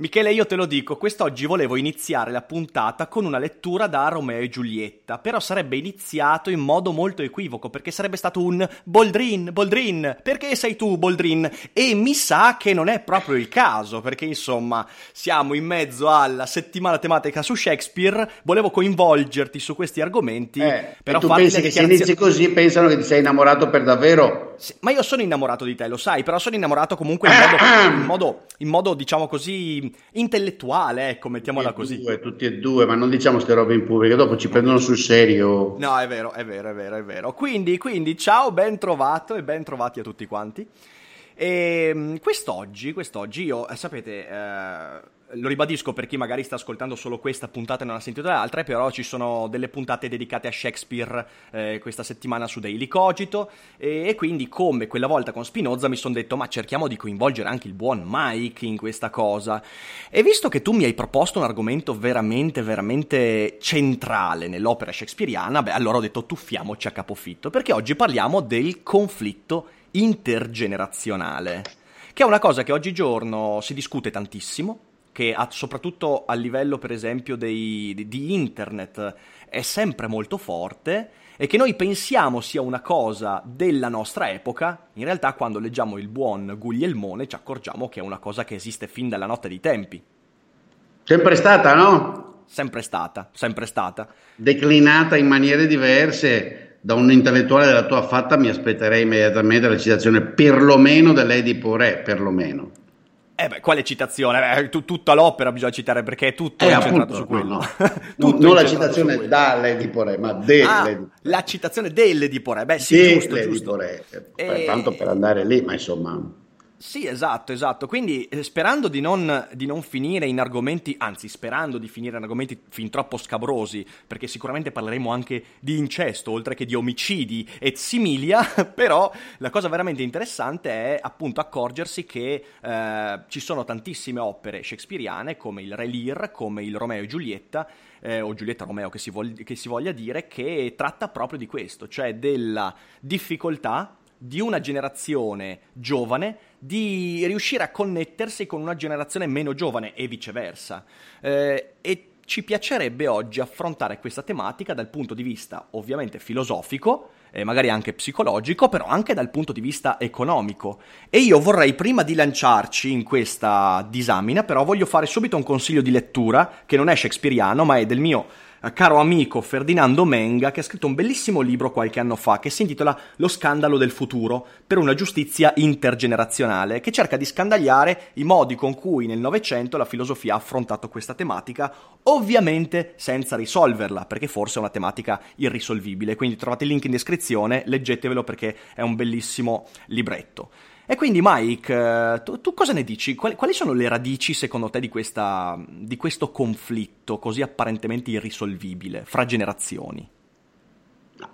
Michele, io te lo dico, quest'oggi volevo iniziare la puntata con una lettura da Romeo e Giulietta, però sarebbe iniziato in modo molto equivoco, perché sarebbe stato un Boldrin, Boldrin, perché sei tu Boldrin? E mi sa che non è proprio il caso, perché insomma siamo in mezzo alla settimana tematica su Shakespeare, volevo coinvolgerti su questi argomenti. Eh, però tu pensi che se inizi così pensano che ti sei innamorato per davvero? Sì, ma io sono innamorato di te, lo sai, però sono innamorato comunque in modo, in modo, in modo diciamo così intellettuale, ecco, mettiamola tutti così. Due, tutti e due, ma non diciamo ste robe in pubblico, dopo ci prendono sul serio. No, è vero, è vero, è vero, è vero. Quindi, quindi ciao, ben trovato e ben trovati a tutti quanti. E quest'oggi, quest'oggi io, eh, sapete, eh, lo ribadisco per chi magari sta ascoltando solo questa puntata e non ha sentito le altre, però ci sono delle puntate dedicate a Shakespeare eh, questa settimana su Daily Cogito. E, e, quindi come quella volta con Spinoza mi sono detto ma cerchiamo di coinvolgere anche il buon Mike in questa cosa e visto che tu mi hai proposto un argomento veramente veramente centrale nell'opera shakespeariana, beh allora ho detto tuffiamoci a capofitto perché oggi parliamo del conflitto intergenerazionale che è una cosa che oggigiorno si discute tantissimo che ha, soprattutto a livello per esempio dei, di, di internet è sempre molto forte e che noi pensiamo sia una cosa della nostra epoca, in realtà quando leggiamo il buon Guglielmone ci accorgiamo che è una cosa che esiste fin dalla notte dei tempi. Sempre stata, no? Sempre stata, sempre stata. Declinata in maniere diverse, da un intellettuale della tua fatta mi aspetterei immediatamente la citazione perlomeno dell'Edipo Re, perlomeno. Eh beh, quale citazione? Eh, t- tutta l'opera bisogna citare perché è tutto eh, appunto, su quello. No, no. non la citazione dall'Edipo Re, ma dell'Edipo ah, La citazione dell'Edipo Re, beh sì, giusto, giusto. Re. E... Tanto per andare lì, ma insomma... Sì, esatto, esatto. Quindi eh, sperando di non, di non, finire in argomenti, anzi sperando di finire in argomenti fin troppo scabrosi, perché sicuramente parleremo anche di incesto, oltre che di omicidi et similia, però la cosa veramente interessante è appunto accorgersi che eh, ci sono tantissime opere shakespeariane, come il Re Lear, come il Romeo e Giulietta, eh, o Giulietta Romeo che si, voglia, che si voglia dire, che tratta proprio di questo, cioè della difficoltà di una generazione giovane di riuscire a connettersi con una generazione meno giovane e viceversa. Eh, e ci piacerebbe oggi affrontare questa tematica dal punto di vista ovviamente filosofico, eh, magari anche psicologico, però anche dal punto di vista economico. E io vorrei prima di lanciarci in questa disamina, però voglio fare subito un consiglio di lettura che non è shakespeariano, ma è del mio caro amico Ferdinando Menga, che ha scritto un bellissimo libro qualche anno fa che si intitola Lo scandalo del futuro per una giustizia intergenerazionale, che cerca di scandagliare i modi con cui nel Novecento la filosofia ha affrontato questa tematica, ovviamente senza risolverla, perché forse è una tematica irrisolvibile. Quindi trovate il link in descrizione, leggetevelo perché è un bellissimo libretto. E quindi Mike, eh, tu, tu cosa ne dici? Quali, quali, sono le radici secondo te di, questa, di questo conflitto così apparentemente irrisolvibile fra generazioni?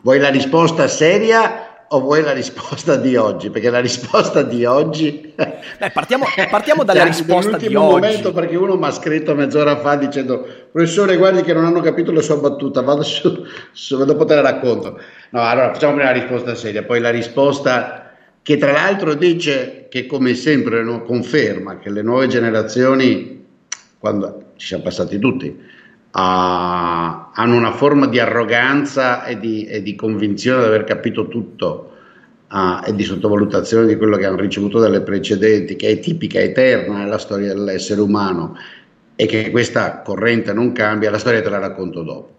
Vuoi la risposta seria o vuoi la risposta di oggi? Perché la risposta di oggi... Beh, partiamo, partiamo dalla cioè, risposta di oggi. momento perché uno mi ha scritto mezz'ora fa dicendo professore guardi che non hanno capito la sua battuta, vado su, su dopo te la racconto. No, allora facciamo prima la risposta seria, poi la risposta che tra l'altro dice che come sempre no, conferma che le nuove generazioni, quando ci siamo passati tutti, uh, hanno una forma di arroganza e di, e di convinzione di aver capito tutto uh, e di sottovalutazione di quello che hanno ricevuto dalle precedenti, che è tipica, eterna nella storia dell'essere umano e che questa corrente non cambia, la storia te la racconto dopo.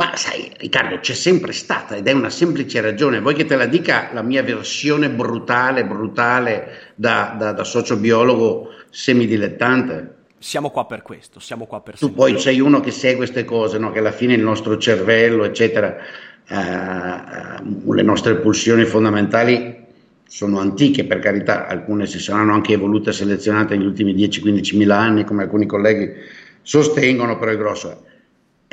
Ma sai, Riccardo, c'è sempre stata ed è una semplice ragione. Vuoi che te la dica la mia versione brutale, brutale da, da, da sociobiologo semidilettante? Siamo qua per questo, siamo qua per Tu poi sei uno che segue queste cose, no? che alla fine il nostro cervello, eccetera, eh, le nostre pulsioni fondamentali sono antiche per carità, alcune si saranno anche evolute e selezionate negli ultimi 10-15 mila anni, come alcuni colleghi sostengono, però è grosso.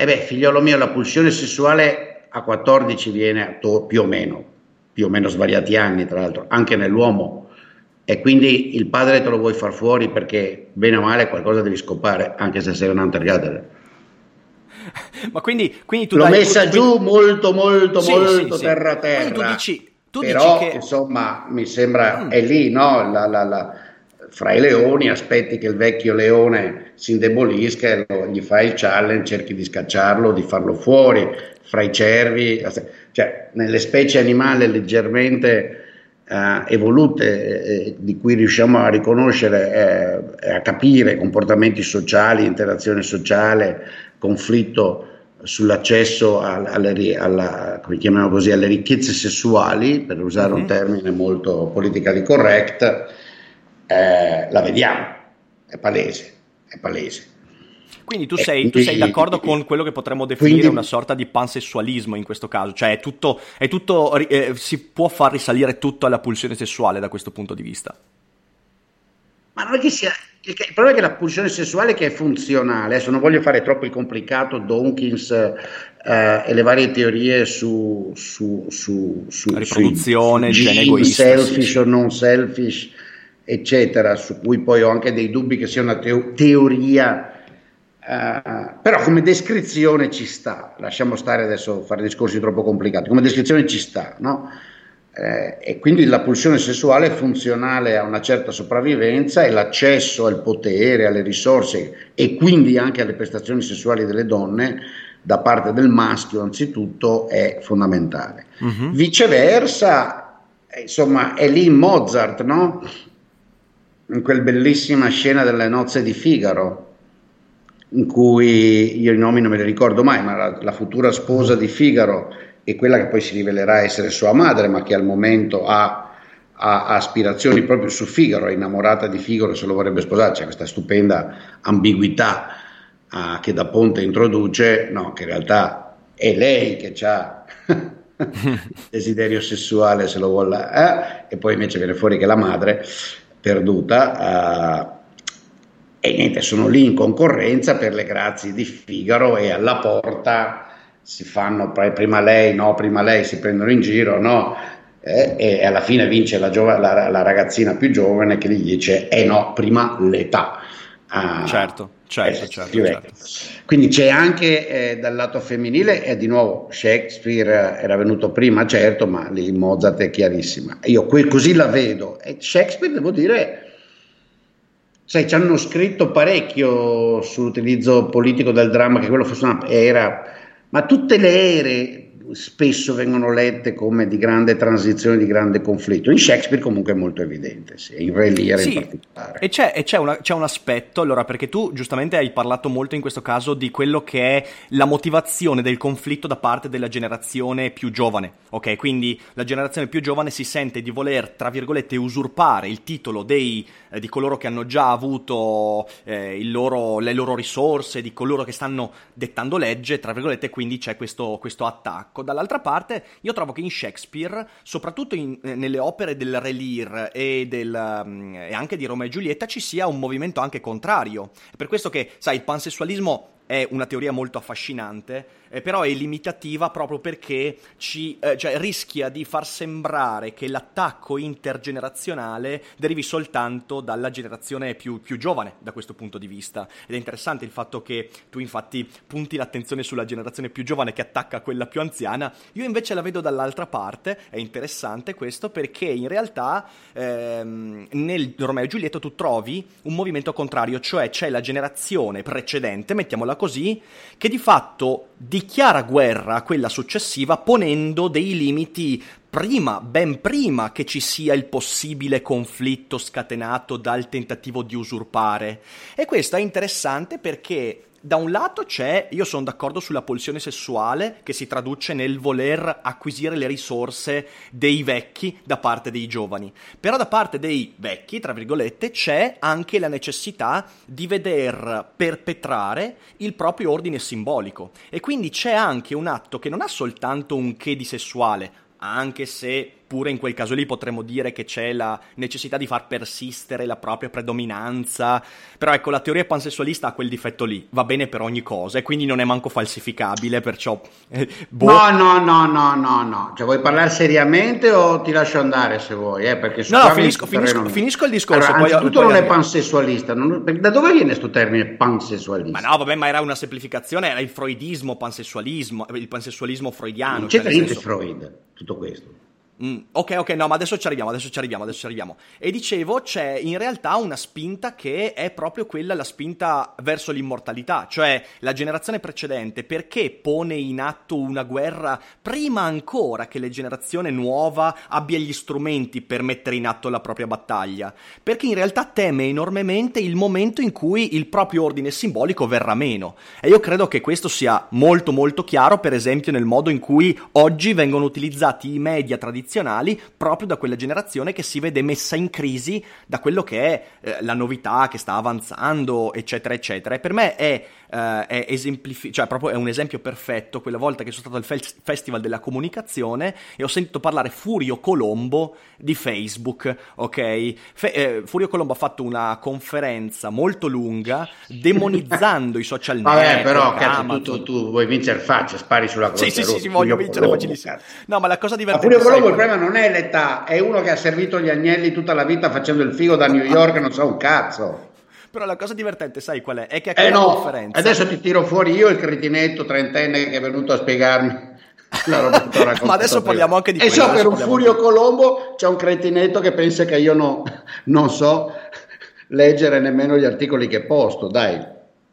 E beh, figliolo mio, la pulsione sessuale a 14 viene to- più o meno, più o meno svariati anni, tra l'altro, anche nell'uomo. E quindi il padre te lo vuoi far fuori perché bene o male qualcosa devi scopare, anche se sei un hunter gatherer. Ma quindi, quindi tu L'ho messa quindi- giù molto, molto, Sì, molto sì, sì. terra terra. Quindi tu dici, tu Però, dici che... insomma, mi sembra, Mm. è lì, no? La, la- la- fra i leoni aspetti che il vecchio leone si indebolisca e lo- gli fai il challenge, cerchi di scacciarlo, di farlo fuori. Fra i cervi, cioè nelle specie animali leggermente eh, evolute, eh, di cui riusciamo a riconoscere e a capire comportamenti sociali, interazione sociale, conflitto sull'accesso al- alle, alla- come chiamiamo così, alle ricchezze sessuali, per usare un Mhm. termine molto politically correct, eh, la vediamo, è palese, è palese. Quindi tu sei, tu quindi- sei d'accordo con quello che potremmo definire quindi- una sorta di pansessualismo in questo caso, cioè è tutto, è tutto eh, si può far risalire tutto alla pulsione sessuale da questo punto di vista. Ma non è che sia. Il, il problema è che la pulsione sessuale che è funzionale, adesso non voglio fare troppo il complicato Dawkins eh, e le varie teorie su, su, su, su riproduzione, il gene egoista, selfish sì, sì. o non selfish, eccetera, su cui poi ho anche dei dubbi che sia una teo- teoria. eh, però come descrizione ci sta, lasciamo stare adesso fare discorsi troppo complicati, come descrizione ci sta, no? Eh, e quindi la pulsione sessuale è funzionale a una certa sopravvivenza e l'accesso al potere, alle risorse e quindi anche alle prestazioni sessuali delle donne da parte del maschio anzitutto è fondamentale. Mhm. Viceversa, eh, insomma, è lì Mozart, no? In quel bellissima scena delle nozze di Figaro, in cui io i nomi non me li ricordo mai, ma la, la futura sposa di Figaro e quella che poi si rivelerà essere sua madre, ma che al momento ha, ha aspirazioni proprio su Figaro, è innamorata di Figaro e se lo vorrebbe sposare, c'è questa stupenda ambiguità ah, che da Ponte introduce, no, che in realtà è lei che ha desiderio sessuale se lo vuole, eh, e poi invece viene fuori che la madre perduta. eh, e niente, sono lì in concorrenza per le grazie di Figaro e alla porta si fanno prima lei, no, prima lei, si prendono in giro, no, eh, e alla fine vince la, giova- la- la ragazzina più giovane che gli dice, eh no, prima l'età. Ah, Certo, certo, eh, certo, certo. Quindi c'è anche eh, dal lato femminile, e di nuovo Shakespeare era venuto prima, certo, ma lì Mozart è chiarissima. Io que- così la vedo. E Shakespeare, devo dire, sai, ci hanno scritto parecchio sull'utilizzo politico del dramma, che quello fosse una era, ma tutte le ere spesso vengono lette come di grande transizione, di grande conflitto. In Shakespeare comunque è molto evidente, sì, in Re Lear in Sì, particolare. e c'è, e c'è, una- c'è un aspetto, allora, perché tu giustamente hai parlato molto in questo caso di quello che è la motivazione del conflitto da parte della generazione più giovane, ok? Quindi la generazione più giovane si sente di voler, tra virgolette, usurpare il titolo dei, eh, di coloro che hanno già avuto eh, il loro- le loro risorse, di coloro che stanno dettando legge, tra virgolette, quindi c'è questo, questo attacco. Dall'altra parte, io trovo che in Shakespeare, soprattutto in- eh, nelle opere del Re Lear e, del, mm, e anche di Romeo e Giulietta, ci sia un movimento anche contrario. È per questo che, sai, il pansessualismo è una teoria molto affascinante, eh, però è limitativa proprio perché ci, eh, cioè, rischia di far sembrare che l'attacco intergenerazionale derivi soltanto dalla generazione più, più giovane da questo punto di vista. Ed è interessante il fatto che tu infatti punti l'attenzione sulla generazione più giovane che attacca quella più anziana, io invece la vedo dall'altra parte, è interessante questo perché in realtà ehm, nel Romeo e Giulietta tu trovi un movimento contrario, cioè c'è la generazione precedente, mettiamola così, che di fatto dichiara guerra a quella successiva ponendo dei limiti prima, ben prima che ci sia il possibile conflitto scatenato dal tentativo di usurpare. E questo è interessante perché da un lato c'è, io sono d'accordo sulla pulsione sessuale che si traduce nel voler acquisire le risorse dei vecchi da parte dei giovani, però da parte dei vecchi, tra virgolette, c'è anche la necessità di veder perpetrare il proprio ordine simbolico. E quindi c'è anche un atto che non ha soltanto un che di sessuale, anche se pure in quel caso lì potremmo dire che c'è la necessità di far persistere la propria predominanza, però ecco la teoria pansessualista ha quel difetto lì, va bene per ogni cosa e quindi non è manco falsificabile, perciò... Eh, boh. No, no, no, no, no, no, cioè vuoi parlare seriamente o ti lascio andare se vuoi, eh? perché No, no finisco, finisco, finisco, il discorso. Allora, poi, poi non è pansessualista, non... da dove viene questo termine pansessualista? Ma no, vabbè, ma era una semplificazione, era il freudismo, pansessualismo, il pansessualismo freudiano. Non c'è cioè niente senso... Freud, tutto questo. Mm, ok, ok, no, ma adesso ci arriviamo, adesso ci arriviamo, adesso ci arriviamo. E dicevo, c'è in realtà una spinta che è proprio quella, la spinta verso l'immortalità, cioè la generazione precedente, perché pone in atto una guerra prima ancora che la generazione nuova abbia gli strumenti per mettere in atto la propria battaglia? Perché in realtà teme enormemente il momento in cui il proprio ordine simbolico verrà meno. E io credo che questo sia molto molto chiaro, per esempio, nel modo in cui oggi vengono utilizzati i media tradizionali tradizionali proprio da quella generazione che si vede messa in crisi da quello che è eh, la novità che sta avanzando, eccetera, eccetera. E per me è Uh, è, esemplifi- cioè proprio è un esempio perfetto quella volta che sono stato al fe- Festival della Comunicazione e ho sentito parlare Furio Colombo di Facebook, ok? Fe- eh, Furio Colombo ha fatto una conferenza molto lunga demonizzando i social network. Vabbè, però cazzo, tu, tu, tu, vuoi vincere faccia, spari sulla croce Sì, sì, sì, sì, voglio vincere Colombo, facilissimo. Cazzo. No, ma la cosa divertente Ma Furio Colombo il problema non è l'età, è uno che ha servito gli agnelli tutta la vita facendo il figo da New York non sa un cazzo. Però la cosa divertente, sai qual è? È che a quella eh no, conferenza... Adesso ti tiro fuori io il cretinetto trentenne che è venuto a spiegarmi la roba Ma adesso parliamo anche di E so per un Furio di... Colombo c'è un cretinetto che pensa che io no, non so leggere nemmeno gli articoli che posto, dai.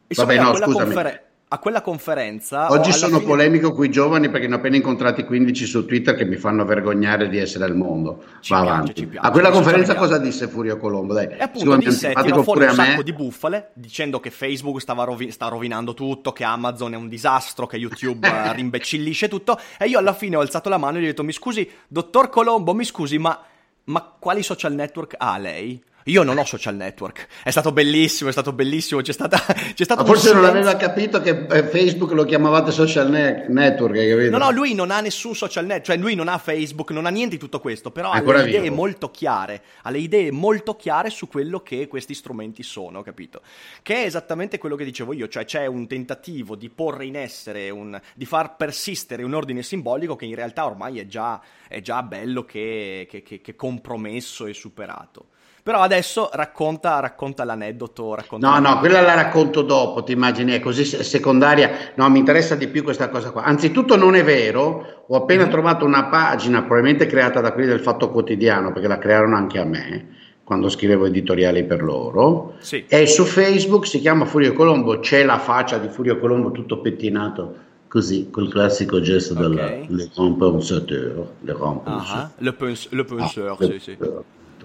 Insomma, Vabbè, no, scusami. Conferen- a quella conferenza. Oggi sono fine... polemico con i giovani perché ne ho appena incontrati 15 su Twitter che mi fanno vergognare di essere al mondo. Ci Va piace, avanti. Piace, a quella conferenza cosa disse Furio Colombo? Dai, e appunto disse, tirò fuori un sacco di buffale dicendo che Facebook rovi- sta rovinando tutto, che Amazon è un disastro, che YouTube rimbecillisce tutto. E io alla fine ho alzato la mano e gli ho detto: Mi scusi, dottor Colombo, mi scusi, ma, ma quali social network ha lei? Io non ho social network. È stato bellissimo, è stato bellissimo. C'è, stata, c'è stato Ma forse non aveva capito che eh, Facebook lo chiamavate social ne- network. Capito? No, no, lui non ha nessun social network, cioè lui non ha Facebook, non ha niente di tutto questo, però ha le idee molto chiare, ha le idee molto chiare su quello che questi strumenti sono, capito? Che è esattamente quello che dicevo io, cioè c'è un tentativo di porre in essere, un, di far persistere un ordine simbolico che in realtà ormai è già, è già bello che, che, che, che compromesso e superato. Però adesso racconta, racconta l'aneddoto. Racconta no, l'aneddoto. no, quella la racconto dopo, ti immagini, è così secondaria. No, mi interessa di più questa cosa qua. Anzitutto non è vero, ho appena mm-hmm. trovato una pagina, probabilmente creata da quelli del Fatto Quotidiano, perché la crearono anche a me, quando scrivevo editoriali per loro. Sì. E su Facebook si chiama Furio Colombo, c'è la faccia di Furio Colombo tutto pettinato così, col classico gesto okay. del le grand pensateur, le penseur. Uh-huh. Le, pens- le penseur, ah, sì, sì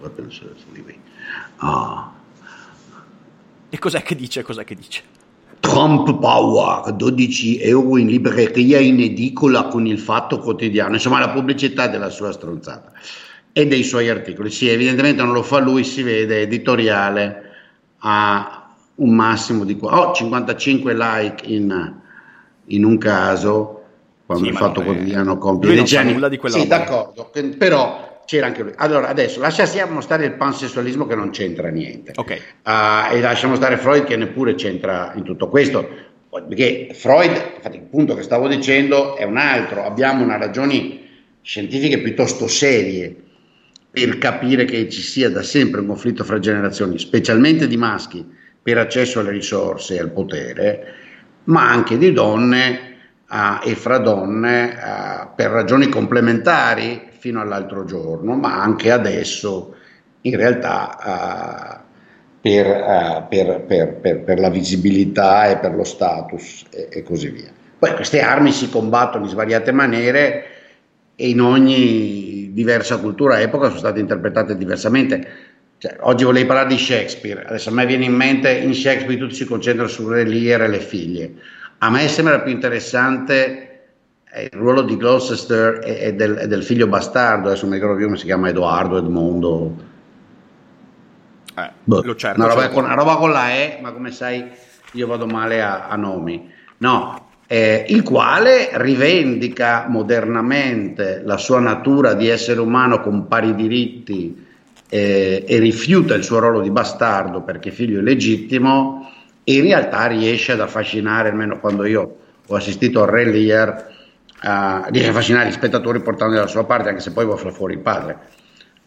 potrebbero essere libri. Oh. E cos'è che dice? Cos'è che dice? Trump Power, 12 euro in libreria in edicola con il fatto quotidiano, insomma la pubblicità della sua stronzata e dei suoi articoli. Sì, evidentemente non lo fa lui, si vede, editoriale a un massimo di oh, 55 like in, in un caso, quando sì, il fatto quotidiano compie 10 anni. Nulla di quella sì, d'accordo, però c'era anche lui. Allora, adesso lasciamo stare il pansessualismo che non c'entra niente. Okay. Uh, e lasciamo stare Freud che neppure c'entra in tutto questo. Perché Freud, infatti il punto che stavo dicendo è un altro, abbiamo una ragioni scientifiche piuttosto serie per capire che ci sia da sempre un conflitto fra generazioni, specialmente di maschi per accesso alle risorse e al potere, ma anche di donne uh, e fra donne uh, per ragioni complementari fino all'altro giorno, ma anche adesso in realtà uh, per, uh, per, per, per, la visibilità e per lo status e, e, così via. Poi queste armi si combattono in svariate maniere e in ogni diversa cultura e epoca sono state interpretate diversamente. Cioè, oggi volevo parlare di Shakespeare, adesso a me viene in mente in Shakespeare tutti si concentrano sulle Lear e le figlie. A me sembra più interessante il ruolo di Gloucester è, del, è del, figlio bastardo, adesso non mi ricordo più come si chiama Edoardo, Edmondo. Eh, boh, lo cerco, una, roba con, una roba con la E, ma come sai io vado male a, a nomi. No, eh, il quale rivendica modernamente la sua natura di essere umano con pari diritti eh, e rifiuta il suo ruolo di bastardo perché figlio illegittimo e in realtà riesce ad affascinare, almeno quando io ho assistito al Re Lear, uh, riesce ad affascinare gli spettatori portandoli dalla sua parte, anche se poi va fuori il padre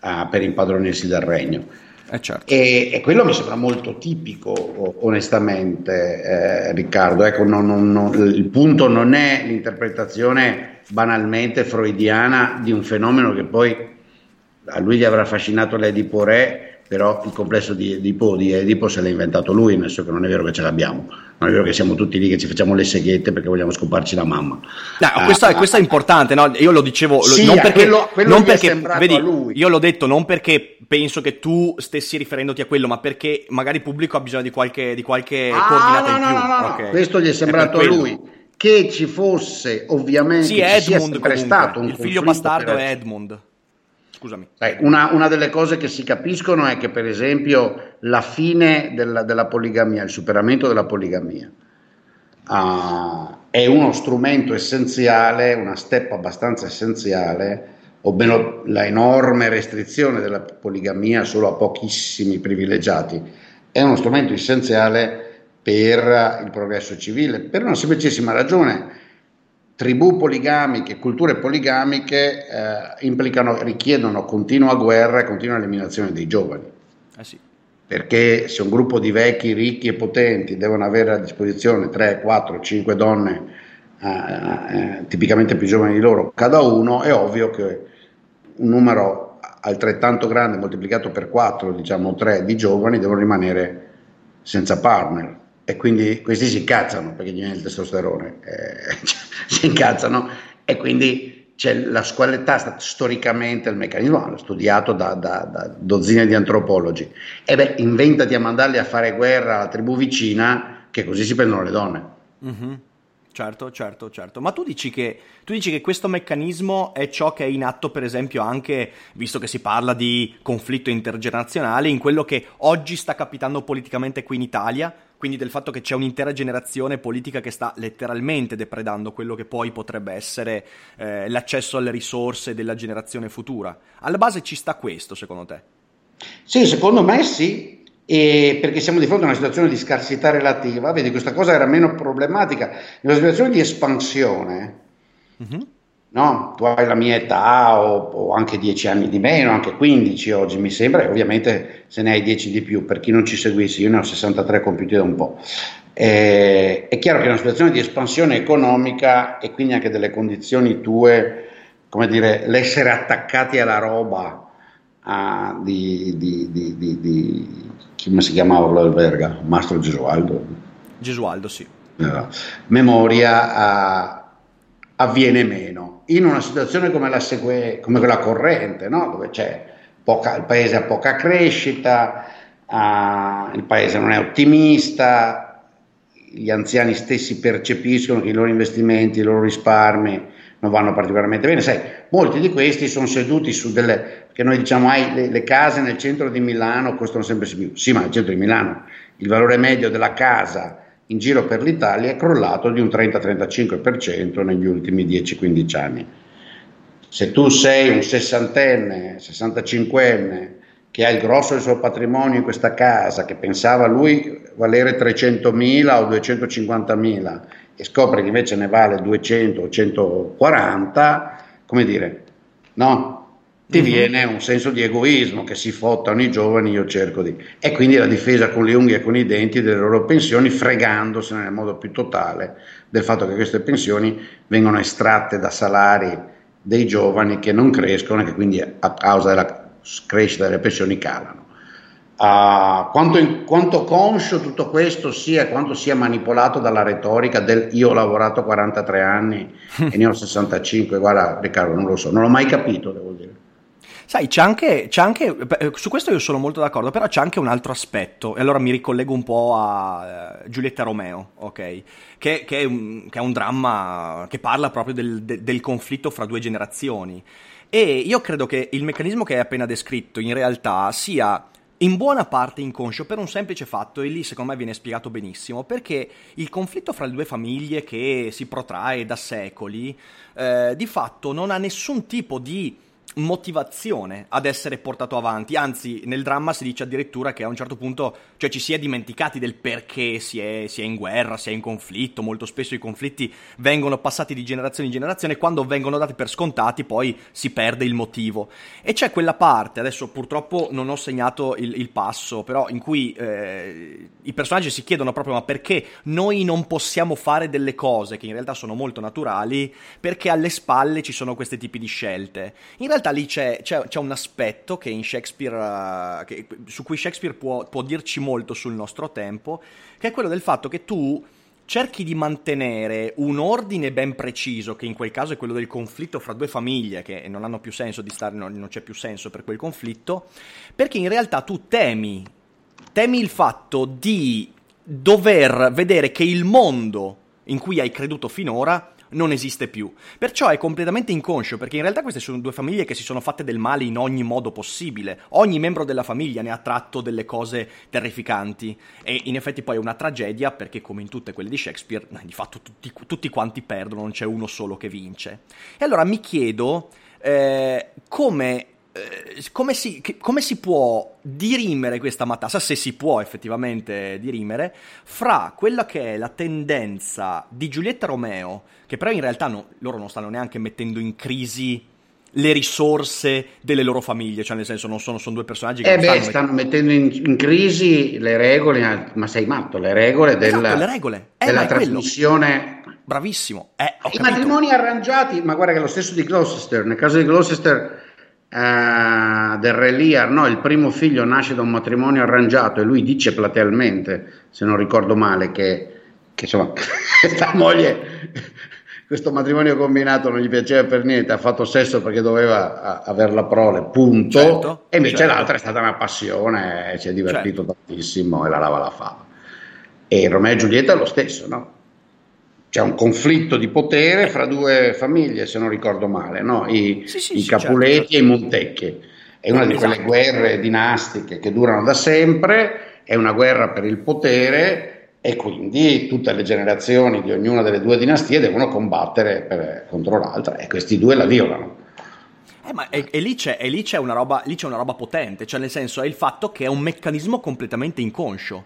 uh, per impadronirsi del regno. Eh certo. e, e, quello mi sembra molto tipico, onestamente, eh, Riccardo. Ecco, non, non, non, il punto non è l'interpretazione banalmente freudiana di un fenomeno che poi a lui gli avrà affascinato l'Edipo Re però il complesso di Edipo, di Edipo se l'ha inventato lui, nel senso che non è vero che ce l'abbiamo, non è vero che siamo tutti lì che ci facciamo le seghette perché vogliamo scoparci la mamma. No, uh, questo, è, questo, è, importante, no? io lo dicevo sì, non perché, quello, quello non perché vedi, io l'ho detto non perché penso che tu stessi riferendoti a quello, ma perché magari il pubblico ha bisogno di qualche, di qualche ah, coordinata no, in più. No, no, okay. Questo gli è sembrato è a lui. Che ci fosse ovviamente sì, Edmund, comunque, stato un il figlio bastardo è Edmund scusami. Una, una, delle cose che si capiscono è che, per esempio, la fine della, della poligamia, il superamento della poligamia, uh, è uno strumento essenziale, una step abbastanza essenziale, ovvero la enorme restrizione della poligamia solo a pochissimi privilegiati, è uno strumento essenziale per il progresso civile, per una semplicissima ragione tribù poligamiche, culture poligamiche eh, implicano, richiedono continua guerra e continua eliminazione dei giovani. Eh sì. Perché se un gruppo di vecchi, ricchi e potenti devono avere a disposizione 3, 4, 5 donne eh, eh, tipicamente più giovani di loro cada uno, è ovvio che un numero altrettanto grande moltiplicato per 4, diciamo 3 di giovani devono rimanere senza partner e quindi questi si incazzano perché gli viene il testosterone, eh, si incazzano e quindi c'è la squalità storicamente il meccanismo, studiato da, da, da, dozzine di antropologi. E beh, inventati a mandarli a fare guerra alla tribù vicina che così si prendono le donne. Mm-hmm. Certo, certo, certo. Ma tu dici, che, tu dici che questo meccanismo è ciò che è in atto, per esempio, anche, visto che si parla di conflitto intergenerazionale, in quello che oggi sta capitando politicamente qui in Italia? Quindi del fatto che c'è un'intera generazione politica che sta letteralmente depredando quello che poi potrebbe essere eh, l'accesso alle risorse della generazione futura. Alla base ci sta questo, secondo te? Sì, secondo me sì, e perché siamo di fronte a una situazione di scarsità relativa, vedi questa cosa era meno problematica, in una situazione di espansione. Mm-hmm no? tu hai la mia età o, o, anche 10 anni di meno, anche 15 oggi mi sembra, e ovviamente se ne hai 10 di più, per chi non ci seguisse, io ne ho 63 compiuti da un po'. Eh, è chiaro che è una situazione di espansione economica e quindi anche delle condizioni tue, come dire, l'essere attaccati alla roba a, di, di, di, di, come si chiamava l'alberga? Mastro Gesualdo? Gesualdo, sì. Eh, memoria a, avviene meno in una situazione come, la segue, come quella corrente, no? dove poca, il paese ha poca crescita, uh, il paese non è ottimista, gli anziani stessi percepiscono che i loro investimenti, i loro risparmi non vanno particolarmente bene. Sai, molti di questi sono seduti su delle, che noi diciamo, hai le, le case nel centro di Milano costano sempre più. Sì, ma nel centro di Milano il valore medio della casa in giro per l'Italia è crollato di un 30-35% negli ultimi 10-15 anni. Se tu sei un sessantenne, 65enne, che ha il grosso del suo patrimonio in questa casa, che pensava lui valere 300.000 o 250.000 e scopre che invece ne vale 200 o 140, come dire, no? Ti mm-hmm. viene un senso di egoismo che si fottano i giovani, io cerco di... E quindi la difesa con le unghie e con i denti delle loro pensioni, fregandosene nel modo più totale del fatto che queste pensioni vengono estratte da salari dei giovani che non crescono e che quindi a causa della crescita delle pensioni calano. Uh, quanto, in, quanto, conscio tutto questo sia, quanto sia manipolato dalla retorica del io ho lavorato 43 anni e ne ho 65, guarda Riccardo non lo so, non l'ho mai capito devo dire. Sai, c'è anche, c'è anche, eh, su questo io sono molto d'accordo, però c'è anche un altro aspetto, e allora mi ricollego un po' a uh, Giulietta Romeo, ok? Che, che, è un, che, è un, dramma che parla proprio del, del, del conflitto fra due generazioni. E io credo che il meccanismo che hai appena descritto in realtà sia in buona parte inconscio per un semplice fatto, e lì secondo me viene spiegato benissimo, perché il conflitto fra le due famiglie che si protrae da secoli, eh, di fatto non ha nessun tipo di motivazione ad essere portato avanti, anzi nel dramma si dice addirittura che a un certo punto cioè, ci si è dimenticati del perché si è, si è, in guerra, si è in conflitto, molto spesso i conflitti vengono passati di generazione in generazione e quando vengono dati per scontati poi si perde il motivo. E c'è quella parte, adesso purtroppo non ho segnato il, il passo, però in cui eh, i personaggi si chiedono proprio ma perché noi non possiamo fare delle cose che in realtà sono molto naturali perché alle spalle ci sono questi tipi di scelte. In realtà realtà lì c'è, c'è, c'è un aspetto uh, che, su cui Shakespeare può, può dirci molto sul nostro tempo, che è quello del fatto che tu cerchi di mantenere un ordine ben preciso, che in quel caso è quello del conflitto fra due famiglie, che non hanno più senso di stare, non, non c'è più senso per quel conflitto, perché in realtà tu temi, temi il fatto di dover vedere che il mondo in cui hai creduto finora non esiste più. Perciò è completamente inconscio, perché in realtà queste sono due famiglie che si sono fatte del male in ogni modo possibile. Ogni membro della famiglia ne ha tratto delle cose terrificanti. E in effetti poi è una tragedia, perché come in tutte quelle di Shakespeare, di fatto tutti, tutti quanti perdono, non c'è uno solo che vince. E allora mi chiedo eh, come eh, come si, come si, può dirimere questa matassa, se si può effettivamente dirimere, fra quella che è la tendenza di Giulietta Romeo, che però in realtà no, loro non stanno neanche mettendo in crisi le risorse delle loro famiglie, cioè nel senso non sono, sono due personaggi che... Eh beh, stanno, mettendo in, in, crisi le regole, ma sei matto, le regole, della, esatto, le regole. Eh, della trasmissione... Bravissimo. Eh, I matrimoni arrangiati, ma guarda che lo stesso di Gloucester, nel caso di Gloucester eh, del Re Lear, no, il primo figlio nasce da un matrimonio arrangiato e lui dice platealmente, se non ricordo male, che, che insomma, questa moglie, questo matrimonio combinato non gli piaceva per niente, ha fatto sesso perché doveva avere la prole, punto, certo, e invece certo. l'altra è stata una passione, si è divertito certo. tantissimo e la lava la fava. E Romeo e Giulietta è lo stesso, no? C'è un conflitto di potere fra due famiglie, se non ricordo male, no? I, sì, sì, i Capuleti certo. e i Montecchi. È una di quelle esatto. guerre dinastiche che durano da sempre, è una guerra per il potere e quindi tutte le generazioni di ognuna delle due dinastie devono combattere per, contro l'altra e questi due la violano. Eh, ma e, e, lì, c'è, e lì, c'è roba, lì, c'è, una roba, potente, cioè nel senso è il fatto che è un meccanismo completamente inconscio.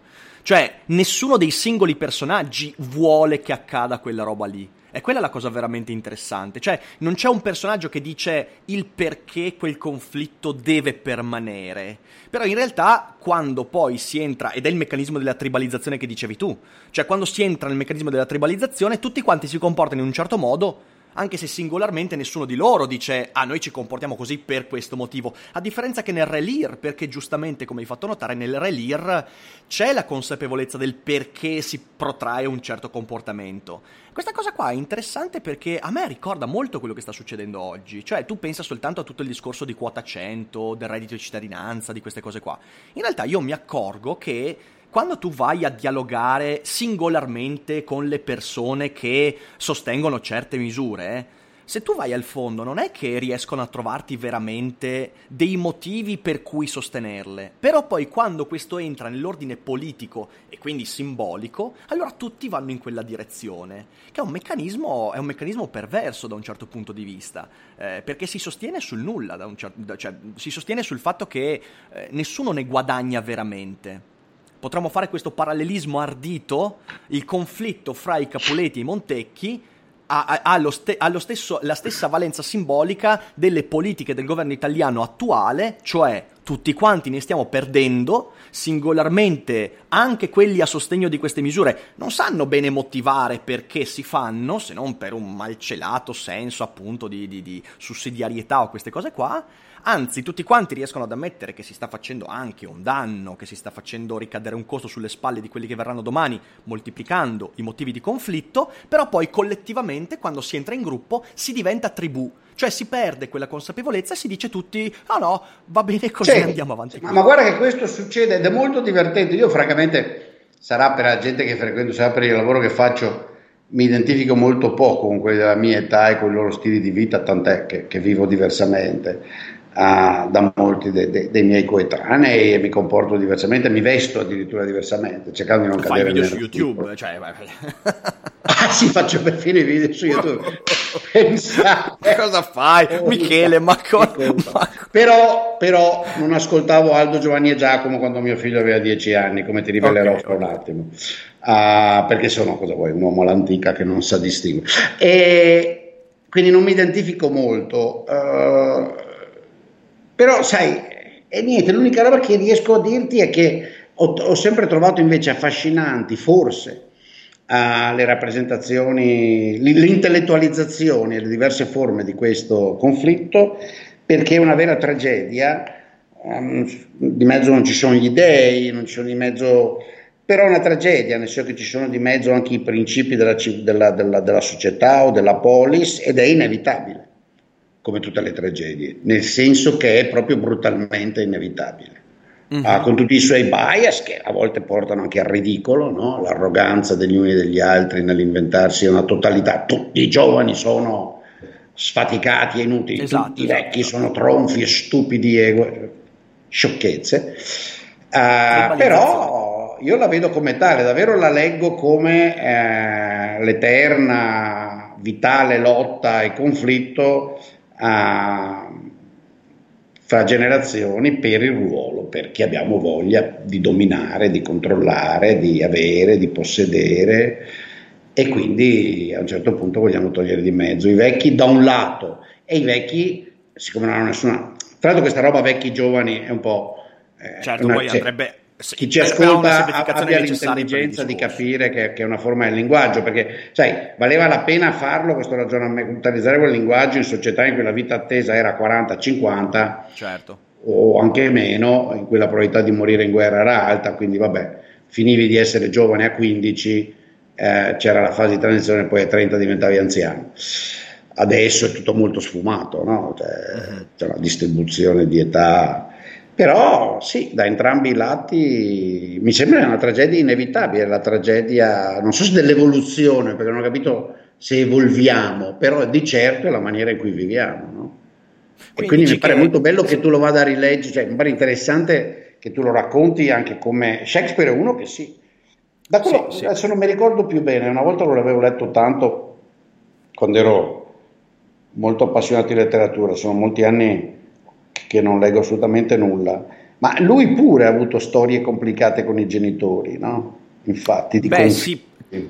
Cioè, nessuno dei singoli personaggi vuole che accada quella roba lì. E quella è la cosa veramente interessante. Cioè, non c'è un personaggio che dice il perché quel conflitto deve permanere. Però in realtà, quando poi si entra, ed è il meccanismo della tribalizzazione che dicevi tu, cioè quando si entra nel meccanismo della tribalizzazione, tutti quanti si comportano in un certo modo anche se singolarmente nessuno di loro dice ah noi ci comportiamo così per questo motivo, a differenza che nel Relir, perché giustamente come hai fatto notare nel Relir c'è la consapevolezza del perché si protrae un certo comportamento. Questa cosa qua è interessante perché a me ricorda molto quello che sta succedendo oggi, cioè tu pensa soltanto a tutto il discorso di quota 100, del reddito di cittadinanza, di queste cose qua. In realtà io mi accorgo che quando tu vai a dialogare singolarmente con le persone che sostengono certe misure, se tu vai al fondo non è che riescono a trovarti veramente dei motivi per cui sostenerle, però poi quando questo entra nell'ordine politico e quindi simbolico, allora tutti vanno in quella direzione, che è un meccanismo, è un meccanismo perverso da un certo punto di vista, eh, perché si sostiene sul nulla, certo, cioè, si sostiene sul fatto che eh, nessuno ne guadagna veramente potremmo fare questo parallelismo ardito, il conflitto fra i Capuleti e i Montecchi ha, ha, ha lo ste, lo stesso, la stessa valenza simbolica delle politiche del governo italiano attuale, cioè tutti quanti ne stiamo perdendo, singolarmente anche quelli a sostegno di queste misure non sanno bene motivare perché si fanno, se non per un malcelato senso appunto di, di, di sussidiarietà o queste cose qua, Anzi, tutti quanti riescono ad ammettere che si sta facendo anche un danno, che si sta facendo ricadere un costo sulle spalle di quelli che verranno domani, moltiplicando i motivi di conflitto, però poi collettivamente, quando si entra in gruppo, si diventa tribù. Cioè si perde quella consapevolezza e si dice tutti, ah no, va bene così, cioè, andiamo avanti. Ma, ma guarda che questo succede ed è molto divertente. Io francamente, sarà per la gente che frequento, sarà per il lavoro che faccio, mi identifico molto poco con quelli della mia età e con i loro stili di vita, tant'è che, che vivo diversamente uh, da molti de, de, dei miei coetanei e mi comporto diversamente, mi vesto addirittura diversamente, cercando di non Fai cadere video su YouTube, cioè, Ah sì, faccio perfino i video su YouTube. Pensate. Cosa fai? Michele, ma, co- ma... Però, però, non ascoltavo Aldo, Giovanni e Giacomo quando mio figlio aveva dieci anni, come ti rivelerò okay, fra un attimo. Uh, perché sono, cosa vuoi, un uomo all'antica che non sa distinguere. E quindi non mi identifico molto. Uh, però, sai, e niente, l'unica roba che riesco a dirti è che ho, ho sempre trovato invece affascinanti, forse, alle rappresentazioni, l'intellettualizzazione e le diverse forme di questo conflitto, perché è una vera tragedia. Um, di mezzo non ci sono gli dei, non ci sono di mezzo, però è una tragedia, nel senso che ci sono di mezzo anche i principi della, della, della, della società o della polis ed è inevitabile, come tutte le tragedie, nel senso che è proprio brutalmente inevitabile mm-hmm. uh, con tutti i suoi bias che a volte portano anche al ridicolo, no? l'arroganza degli uni e degli altri nell'inventarsi una totalità. Tutti i giovani sono sfaticati e inutili, esatto, tutti esatto. i vecchi sono tronfi e stupidi e sciocchezze. Uh, però io la vedo come tale, davvero la leggo come eh, l'eterna vitale lotta e conflitto uh, fra generazioni per il ruolo, perché abbiamo voglia di dominare, di controllare, di avere, di possedere. E quindi a un certo punto vogliamo togliere di mezzo i vecchi da un lato e i vecchi, siccome non hanno nessuna... Tra l'altro questa roba vecchi giovani è un po'... Eh, certo, una, poi andrebbe sì, chi ci ascolta abbia l'intelligenza di capire che, che, è una forma del linguaggio, perché sai, valeva la pena farlo questo ragionamento, utilizzare quel linguaggio in società in cui la vita attesa era 40-50 certo. o anche meno, in cui la probabilità di morire in guerra era alta, quindi vabbè, finivi di essere giovane a 15, eh, c'era la fase di transizione, poi a 30 diventavi anziano. Adesso è tutto molto sfumato, no? cioè, uh-huh. c'è una distribuzione di età però sì, da entrambi i lati mi sembra una tragedia inevitabile, la tragedia, non so se dell'evoluzione, perché non ho capito se evolviamo, però di certo è la maniera in cui viviamo. No? Quindi e quindi mi pare che... molto bello che tu lo vada a rileggere, cioè mi pare interessante che tu lo racconti anche come Shakespeare è uno che sì. Da quello, sì, adesso non mi ricordo più bene, una volta lo avevo letto tanto quando ero molto appassionato di letteratura, sono molti anni che non leggo assolutamente nulla, ma lui pure ha avuto storie complicate con i genitori, no? Infatti, di Beh, conf- sì,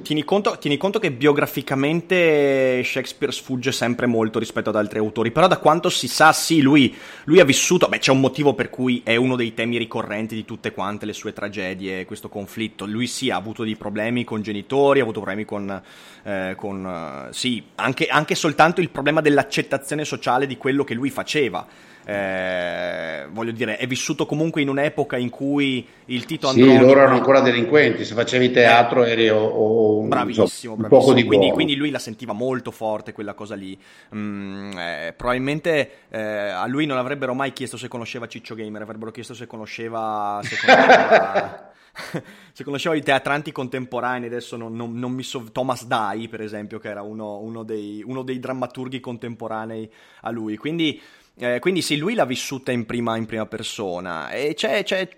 Tieni conto, tieni conto, che biograficamente Shakespeare sfugge sempre molto rispetto ad altri autori, però da quanto si sa, sì, lui, lui, ha vissuto, beh c'è un motivo per cui è uno dei temi ricorrenti di tutte quante le sue tragedie, questo conflitto, lui sì ha avuto dei problemi con genitori, ha avuto problemi con, eh, con sì, anche, anche soltanto il problema dell'accettazione sociale di quello che lui faceva eh, voglio dire, è vissuto comunque in un'epoca in cui il Tito Andronico... Sì, loro erano ancora delinquenti, se facevi teatro eh, eri o, o bravissimo, so, bravissimo. poco di quindi, quindi, lui la sentiva molto forte quella cosa lì. Mm, eh, probabilmente eh, a lui non avrebbero mai chiesto se conosceva Ciccio Gamer, avrebbero chiesto se conosceva... Se conosceva... se conoscevo i teatranti contemporanei, adesso non, non, non mi so, Thomas Dai, per esempio, che era uno, uno, dei, uno, dei, drammaturghi contemporanei a lui. Quindi eh, quindi sì, lui l'ha vissuta in prima, in prima persona. E c'è, c'è,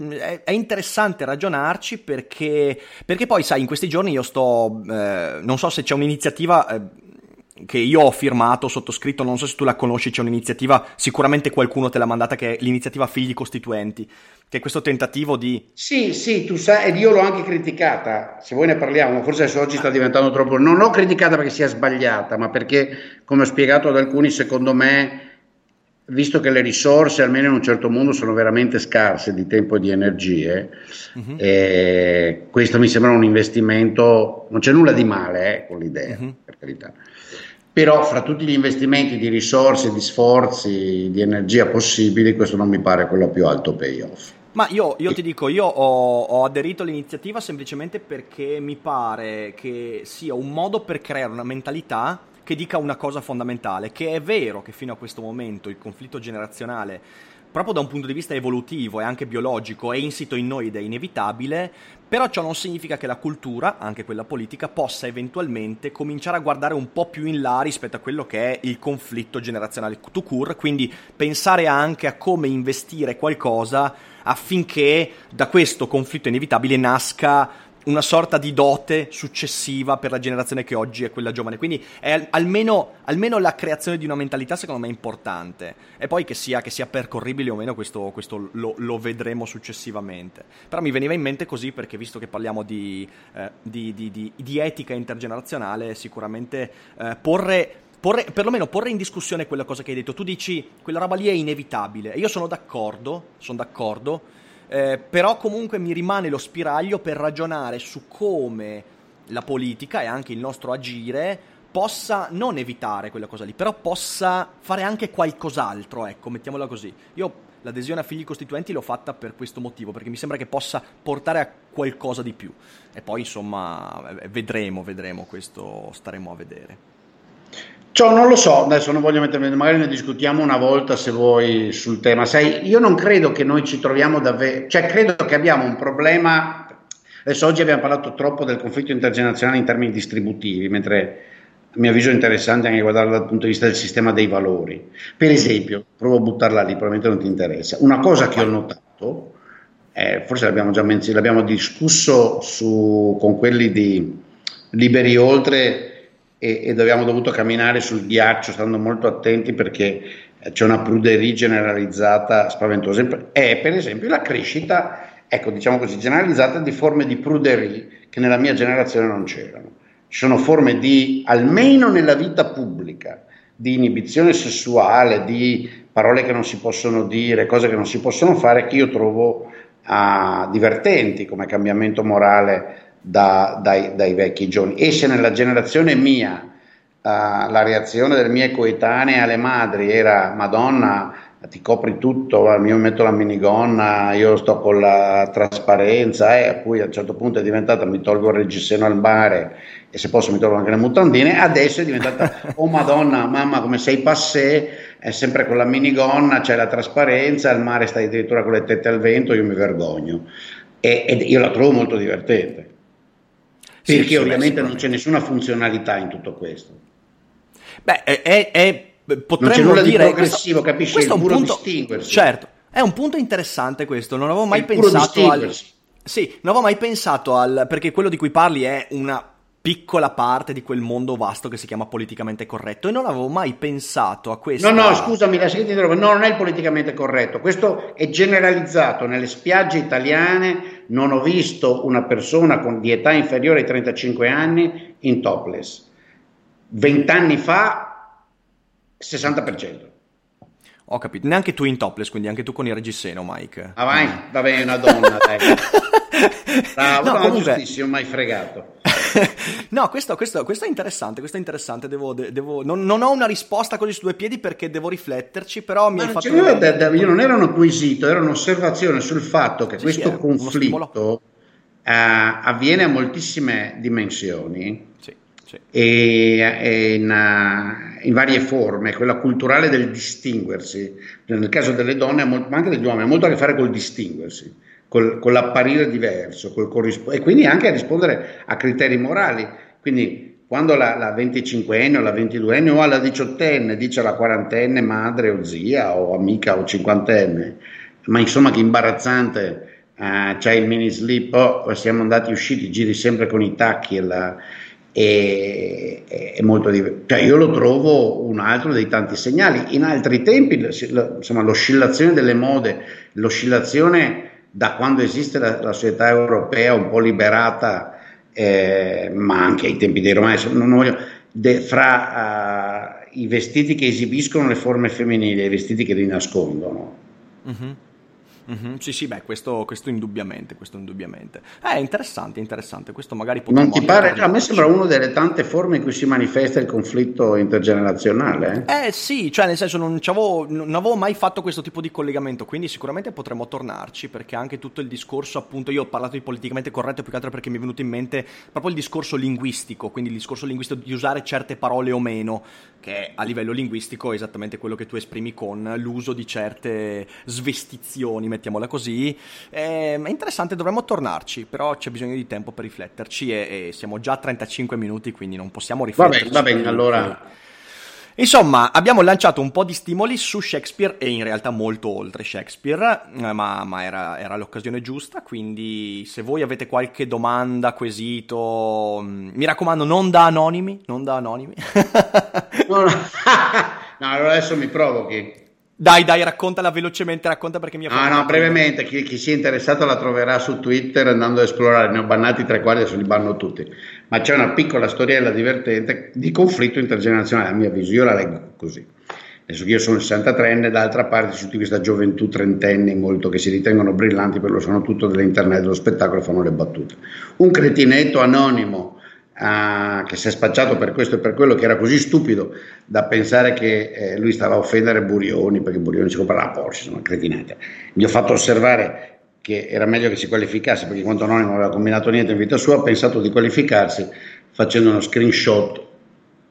è, interessante ragionarci perché, perché, poi, sai, in questi giorni io sto, eh, non so se c'è un'iniziativa eh, che io ho firmato, sottoscritto, non so se tu la conosci, c'è un'iniziativa, sicuramente qualcuno te l'ha mandata, che è l'iniziativa Figli Costituenti, che è questo tentativo di... Sì, sì, tu sai, ed io l'ho anche criticata, se vuoi ne parliamo, forse adesso oggi sta diventando troppo... Non l'ho criticata perché sia sbagliata, ma perché, come ho spiegato ad alcuni, secondo me visto che le risorse, almeno in un certo mondo, sono veramente scarse di tempo e di energie, uh-huh. eh, questo mi sembra un investimento, non c'è nulla di male eh, con l'idea, uh-huh. per carità. Però fra tutti gli investimenti di risorse, di sforzi, di energia possibili, questo non mi pare quello più alto payoff. Ma io, io, ti dico, io ho, ho, aderito all'iniziativa semplicemente perché mi pare che sia un modo per creare una mentalità che dica una cosa fondamentale, che è vero che fino a questo momento il conflitto generazionale proprio da un punto di vista evolutivo e anche biologico è insito in noi ed è inevitabile, però ciò non significa che la cultura, anche quella politica, possa eventualmente cominciare a guardare un po' più in là rispetto a quello che è il conflitto generazionale to cure, quindi pensare anche a come investire qualcosa affinché da questo conflitto inevitabile nasca una sorta di dote successiva per la generazione che oggi è quella giovane. Quindi è almeno, almeno la creazione di una mentalità secondo me è importante. E poi che sia, che sia percorribile o meno, questo, questo lo, lo, vedremo successivamente. Però mi veniva in mente così perché visto che parliamo di, eh, di, di, di etica intergenerazionale, sicuramente eh, porre... Porre, perlomeno porre in discussione quella cosa che hai detto. Tu dici quella roba lì è inevitabile. E io sono d'accordo, sono d'accordo eh, però comunque mi rimane lo spiraglio per ragionare su come la politica e anche il nostro agire possa non evitare quella cosa lì, però possa fare anche qualcos'altro, ecco, mettiamola così. Io l'adesione a figli costituenti l'ho fatta per questo motivo, perché mi sembra che possa portare a qualcosa di più. E poi, insomma, vedremo, vedremo, questo staremo a vedere. Ciò non lo so, adesso non voglio mettermi, magari ne discutiamo una volta se vuoi sul tema. Sai, io non credo che noi ci troviamo davvero, cioè credo che abbiamo un problema, adesso oggi abbiamo parlato troppo del conflitto internazionale in termini distributivi, mentre a mio avviso è interessante anche guardarlo dal punto di vista del sistema dei valori. Per esempio, provo a buttarla lì, probabilmente non ti interessa, una cosa che ho notato, eh, forse l'abbiamo già menzionato, l'abbiamo discusso su, con quelli di Liberi Oltre, e, ed abbiamo dovuto camminare sul ghiaccio stando molto attenti perché c'è una pruderia generalizzata spaventosa. È per esempio la crescita, ecco diciamo così, generalizzata di forme di pruderia che nella mia generazione non c'erano. Ci sono forme di, almeno nella vita pubblica, di inibizione sessuale, di parole che non si possono dire, cose che non si possono fare, che io trovo ah, divertenti come cambiamento morale da, dai, dai, vecchi giovani. E se nella generazione mia uh, la reazione delle mie coetanee alle madri era Madonna, ti copri tutto, io metto la minigonna, io sto con la trasparenza eh, poi a un certo punto è diventata mi tolgo il reggiseno al mare e se posso mi tolgo anche le mutandine, adesso è diventata oh madonna, mamma come sei passé, è sempre con la minigonna, c'è la trasparenza, al mare stai addirittura con le tette al vento, io mi vergogno e, e io la trovo molto divertente perché sì, ovviamente non c'è nessuna funzionalità in tutto questo. Beh, è, è, è potremmo non c'è nulla dire, di progressivo, questo, capisci? Questo è un punto, distinguersi. Certo, è un punto interessante questo, non avevo mai pensato al... Sì, non avevo mai pensato al... perché quello di cui parli è una piccola parte di quel mondo vasto che si chiama politicamente corretto e non avevo mai pensato a questo. No, no, scusami, la seguente roba, no, non è il politicamente corretto, questo è generalizzato nelle spiagge italiane, non ho visto una persona con di età inferiore ai 35 anni in topless. Vent'anni fa 60%. Ho capito, neanche tu in topless, quindi anche tu con il reggiseno, Mike. Ah vai, va bene, una donna, dai. Bravo, no, no, comunque... giustissimo, mai fregato. no, questo, questo, questo, è interessante, questo è interessante, devo, devo, non, non, ho una risposta così su due piedi perché devo rifletterci, però mi Ma hai fatto... Cioè, da, da, io non era un acquisito, era un'osservazione sul fatto che sì, questo sì, conflitto uh, avviene a moltissime dimensioni. Sì. E, e in, uh, in, varie forme, quella culturale del distinguersi, nel caso delle donne, ma anche degli uomini, ha molto a che fare col distinguersi col, con l'apparire diverso, col corrisp- e quindi anche a rispondere a criteri morali. Quindi quando la, la 25enne o la 22enne o la 18enne dice alla quarantenne madre o zia o amica o cinquantenne, ma insomma che imbarazzante, uh, c'è il mini slip, oh, siamo andati usciti, giri sempre con i tacchi e la, è, è, molto diverso. Cioè io lo trovo un altro dei tanti segnali. In altri tempi, insomma, l'oscillazione delle mode, l'oscillazione da quando esiste la, la società europea un po' liberata, eh, ma anche ai tempi dei romani, voglio, de, fra uh, i vestiti che esibiscono le forme femminili e i vestiti che li nascondono. Mm-hmm. Mm-hmm, sì, sì, beh, questo, questo, indubbiamente, questo indubbiamente. È interessante, interessante, questo magari potremmo... Non ti pare? A me sembra una delle tante forme in cui si manifesta il conflitto intergenerazionale. Eh, eh sì, cioè nel senso non, non, avevo mai fatto questo tipo di collegamento, quindi sicuramente potremmo tornarci, perché anche tutto il discorso, appunto, io ho parlato di politicamente corretto più che altro perché mi è venuto in mente proprio il discorso linguistico, quindi il discorso linguistico di usare certe parole o meno, che a livello linguistico è esattamente quello che tu esprimi con l'uso di certe svestizioni, mettiamola così. Eh, è interessante, dovremmo tornarci, però c'è bisogno di tempo per rifletterci e, e siamo già a 35 minuti, quindi non possiamo rifletterci. Va bene, va bene, allora... Insomma, abbiamo lanciato un po' di stimoli su Shakespeare e in realtà molto oltre Shakespeare, eh, ma, ma era, era, l'occasione giusta, quindi se voi avete qualche domanda, quesito, mm, mi raccomando non da anonimi, non da anonimi. no, no. no, allora adesso mi provochi. Dai, dai, raccontala velocemente, racconta perché mi ha fatto. Ah, no, brevemente, chi, chi sia interessato la troverà su Twitter andando ad esplorare, ne ho bannati tre quarti, adesso li banno tutti. Ma c'è una piccola storiella divertente di conflitto intergenerazionale, a mio avviso, io la leggo così. Adesso che io sono 63enne, d'altra parte c'è tutta questa gioventù trentenni molto che si ritengono brillanti, per lo sono tutto dell'internet, dello spettacolo e fanno le battute. Un cretinetto anonimo uh, che si è spacciato per questo e per quello, che era così stupido da pensare che eh, lui stava a offendere Burioni, perché Burioni si compra la Porsche, insomma, cretinate. Gli ho fatto osservare che era meglio che si qualificasse, perché quanto non aveva combinato niente in vita sua, ha pensato di qualificarsi facendo uno screenshot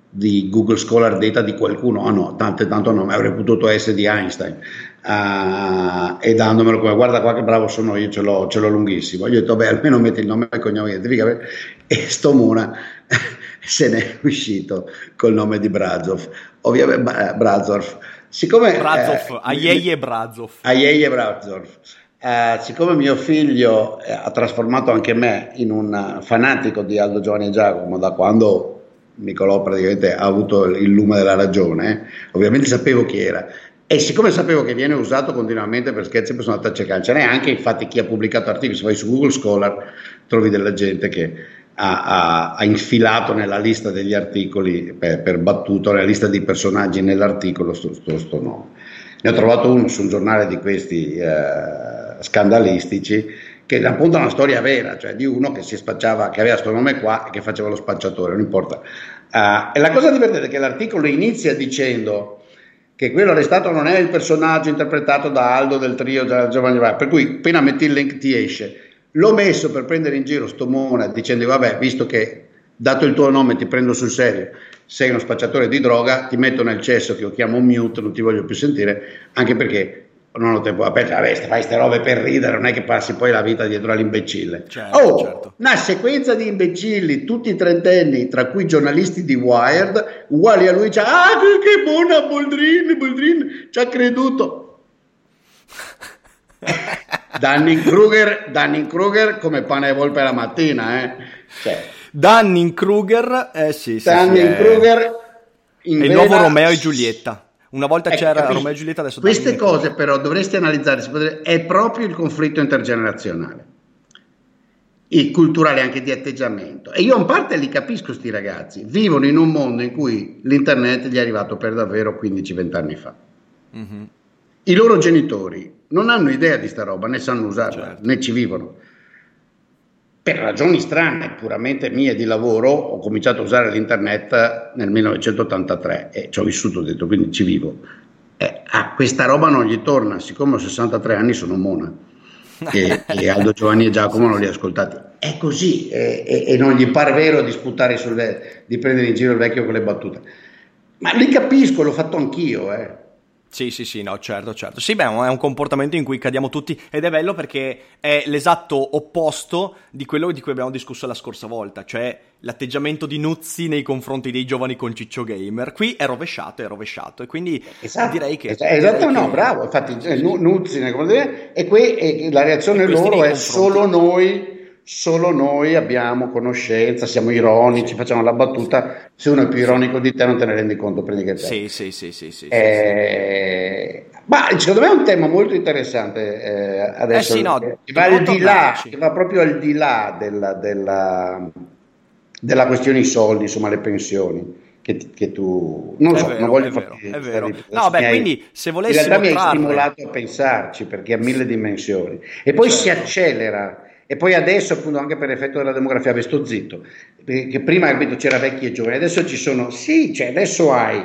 di Google Scholar Data di qualcuno, ah no, tanto, tanto no, avrei potuto essere di Einstein, uh, e dandomelo come guarda qua che bravo sono io, ce l'ho, ce l'ho lunghissimo. Io ho detto, beh, almeno metti il nome e il cognome, identifica, e sto Mona se ne è uscito col nome di Brazov. Ovviamente, eh, Brazov. Siccome, Brazov, eh, Aieie Brazov. Aieie Brazov. Eh, siccome mio figlio eh, ha trasformato anche me in un fanatico di Aldo Giovanni e Giacomo da quando Nicolò praticamente ha avuto il lume della ragione, ovviamente sapevo chi era. E siccome sapevo che viene usato continuamente per scherzi, sono andato a cercare. Ce n'è anche infatti chi ha pubblicato articoli, se vai su Google Scholar trovi della gente che ha, ha, ha infilato nella lista degli articoli per, per, battuto, nella lista di personaggi nell'articolo sto, sto, sto nome. Ne ho trovato uno su un giornale di questi eh, scandalistici che è una storia vera, cioè di uno che si spacciava, che aveva questo nome qua e che faceva lo spacciatore, non importa. Uh, e la cosa divertente è che l'articolo inizia dicendo che quello arrestato non è il personaggio interpretato da Aldo del trio Giovanni Vai, per cui appena metti il link ti esce. L'ho messo per prendere in giro sto Mona dicendo vabbè, visto che dato il tuo nome ti prendo sul serio, sei uno spacciatore di droga, ti metto nel cesso che io chiamo mute, non ti voglio più sentire, anche perché non ho tempo, vabbè, vabbè fai queste robe per ridere, non è che passi poi la vita dietro all'imbecille. Certo, oh, certo. una sequenza di imbecilli, tutti trentenni, tra cui giornalisti di Wired, uguali a lui, cioè, ah, che buona Boldrin, Boldrin, ci ha creduto. Danning Kruger, Danning Kruger come pane e volpe la mattina, eh. Cioè, Danning Kruger, eh sì, sì, Danning sì, Kruger è... il nuovo Romeo e Giulietta. Una volta ecco, c'era Romeo e Giulietta, adesso Queste cose però dovresti analizzare, è proprio il conflitto intergenerazionale, il culturale anche di atteggiamento. E io in parte li capisco sti ragazzi, vivono in un mondo in cui l'internet gli è arrivato per davvero 15-20 anni fa. Mm-hmm. I loro genitori non hanno idea di sta roba, né sanno usarla, certo. né ci vivono per ragioni strane, puramente mie di lavoro, ho cominciato a usare l'internet nel 1983 e ci ho vissuto dentro, quindi ci vivo. Eh, a questa roba non gli torna, siccome ho 63 anni sono mona e, e Aldo Giovanni e Giacomo non li ho ascoltati. È così e, e, e non gli pare vero di sputare sulle, di prendere in giro il vecchio con le battute. Ma li capisco, l'ho fatto anch'io, eh. Sì, sì, sì, no, certo, certo. Sì, beh, è un comportamento in cui cadiamo tutti ed è bello perché è l'esatto opposto di quello di cui abbiamo discusso la scorsa volta, cioè l'atteggiamento di Nuzzi nei confronti dei giovani con Ciccio Gamer. Qui è rovesciato, è rovesciato e quindi esatto, direi che... Esatto, direi no, che... bravo, infatti sì. Nuzzi nei confronti e, qui, e la reazione loro è solo noi solo noi abbiamo conoscenza, siamo ironici, facciamo la battuta, se uno è più ironico di te non te ne rendi conto, prendi che te. Sì, sì, sì, sì, sì, eh, sì, Ma secondo me è un tema molto interessante eh, adesso, eh sì, no, che, va al di là, che va proprio al di là della, della, della questione i soldi, insomma le pensioni che, che tu non lo so, vero, non voglio è vero, farti, è vero. farti- No, beh, hai- quindi se volessimo in realtà mi hai stimolato a pensarci perché ha mille dimensioni e poi si Certo. accelera e poi adesso appunto anche per effetto della demografia beh, sto zitto perché prima capito, c'era vecchi e giovani adesso ci sono sì cioè adesso hai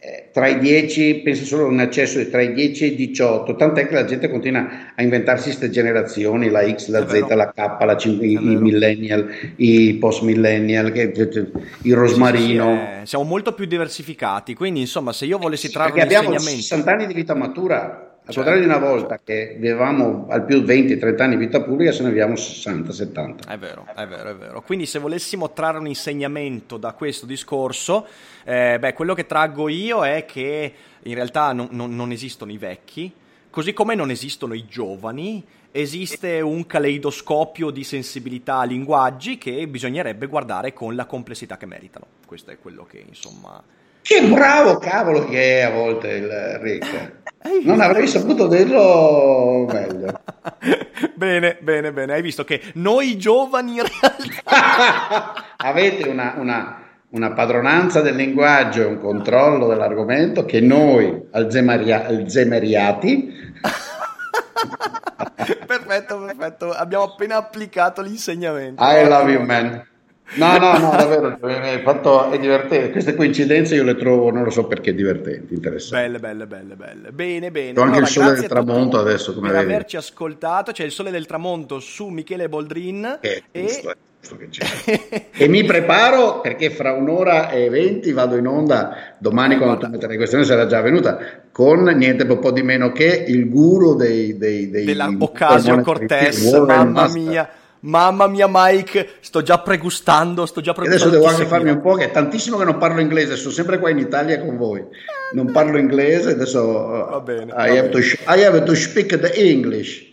eh, tra i 10 penso solo a un accesso di tra i 10 e i 18 tant'è che la gente continua a inventarsi queste generazioni la X, la Z, la K, la C, i, È i millennial i post millennial che- che- che- il rosmarino Sì, eh, siamo molto più diversificati, quindi insomma se io volessi Sì, trarre perché un abbiamo insegnamento... 60 anni di vita matura, al Certo, contrario di una volta che avevamo al più 20-30 anni di vita pubblica, se ne abbiamo 60-70. È vero, è vero, è vero. Quindi se volessimo trarre un insegnamento da questo discorso, eh, beh, quello che traggo io è che in realtà non, non- non esistono i vecchi, così come non esistono i giovani, esiste un caleidoscopio di sensibilità a linguaggi che bisognerebbe guardare con la complessità che meritano. Questo è quello che, insomma... Che bravo cavolo che è a volte il Rick. Hai Non avrei saputo dirlo meglio. bene, bene, bene. Hai visto che noi giovani in realtà... Avete una, una- una padronanza del linguaggio e un controllo dell'argomento che noi alzemaria- alzemeriati perfetto, perfetto. Abbiamo appena applicato l'insegnamento. I love you man. No, no, no, davvero, è, fatto- è divertente. Queste coincidenze io le trovo, non lo so perché, divertenti, interessanti. Belle, belle, belle, belle. Bene, bene. C'ho anche Allora, il sole del tramonto adesso, come per vedi. averci ascoltato. C'è il sole del tramonto su Michele Boldrin. Eh, e... giusto, è giusto che c'è. e mi preparo perché fra un'ora e venti vado in onda domani quando tu metterai questione sarà già venuta con niente un po' di meno che il guru dei, dei, dei della Ocasio Cortez. Mamma mia. Mamma mia, Mike, sto già pregustando, sto già pregustando. adesso devo anche farmi un po' che è tantissimo che non parlo inglese, sono sempre qua in Italia con voi. Non parlo inglese, adesso uh, Va bene, I, have bene. to, I have to speak the English.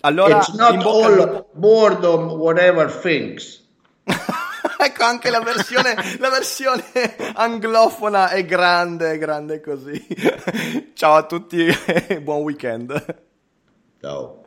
Allora, It's not al all boredom, whatever things. ecco anche la versione, la versione anglofona è grande, è grande così. Ciao a tutti e buon weekend. Ciao.